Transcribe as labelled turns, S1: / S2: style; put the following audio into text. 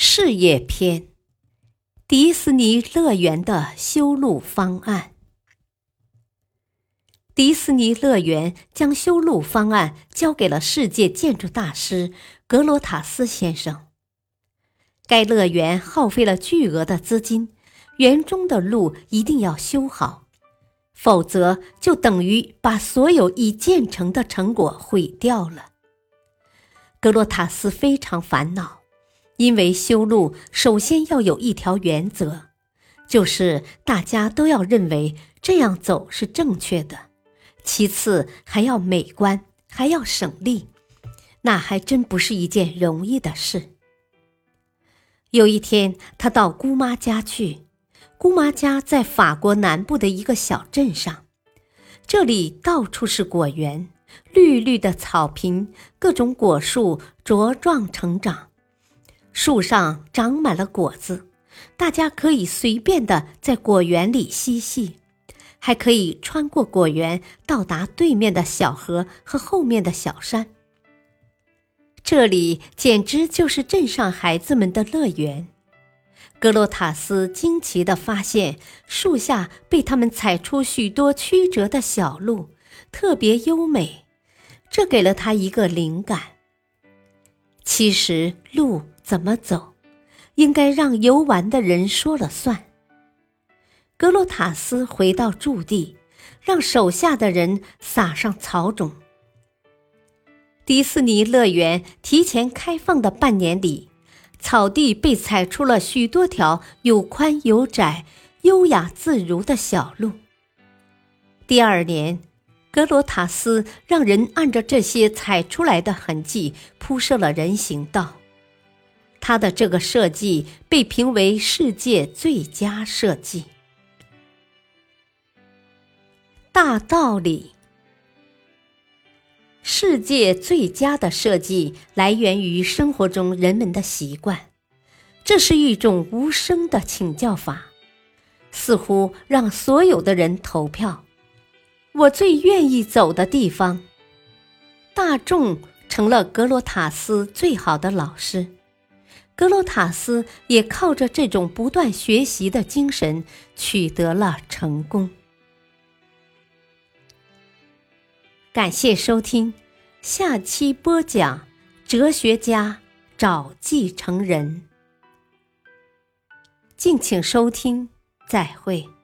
S1: 事业篇：迪士尼乐园的修路方案。迪士尼乐园将修路方案交给了世界建筑大师格罗塔斯先生。该乐园耗费了巨额的资金，园中的路一定要修好，否则就等于把所有已建成的成果毁掉了。格罗塔斯非常烦恼。因为修路首先要有一条原则，就是大家都要认为这样走是正确的；其次还要美观，还要省力，那还真不是一件容易的事。有一天，他到姑妈家去，姑妈家在法国南部的一个小镇上，这里到处是果园，绿绿的草坪，各种果树茁壮成长。树上长满了果子，大家可以随便的在果园里嬉戏，还可以穿过果园到达对面的小河和后面的小山。这里简直就是镇上孩子们的乐园。格洛塔斯惊奇地发现，树下被他们踩出许多曲折的小路，特别优美，这给了他一个灵感。其实路。怎么走，应该让游玩的人说了算。格罗塔斯回到驻地，让手下的人撒上草种。迪士尼乐园提前开放的半年里，草地被踩出了许多条有宽有窄、优雅自如的小路。第二年，格罗塔斯让人按照这些踩出来的痕迹铺设了人行道。他的这个设计被评为世界最佳设计。大道理：世界最佳的设计来源于生活中人们的习惯，这是一种无声的请教法，似乎让所有的人投票。我最愿意走的地方，大众成了格罗塔斯最好的老师。格罗塔斯也靠着这种不断学习的精神取得了成功。感谢收听，下期播讲：哲学家找继承人。敬请收听，再会。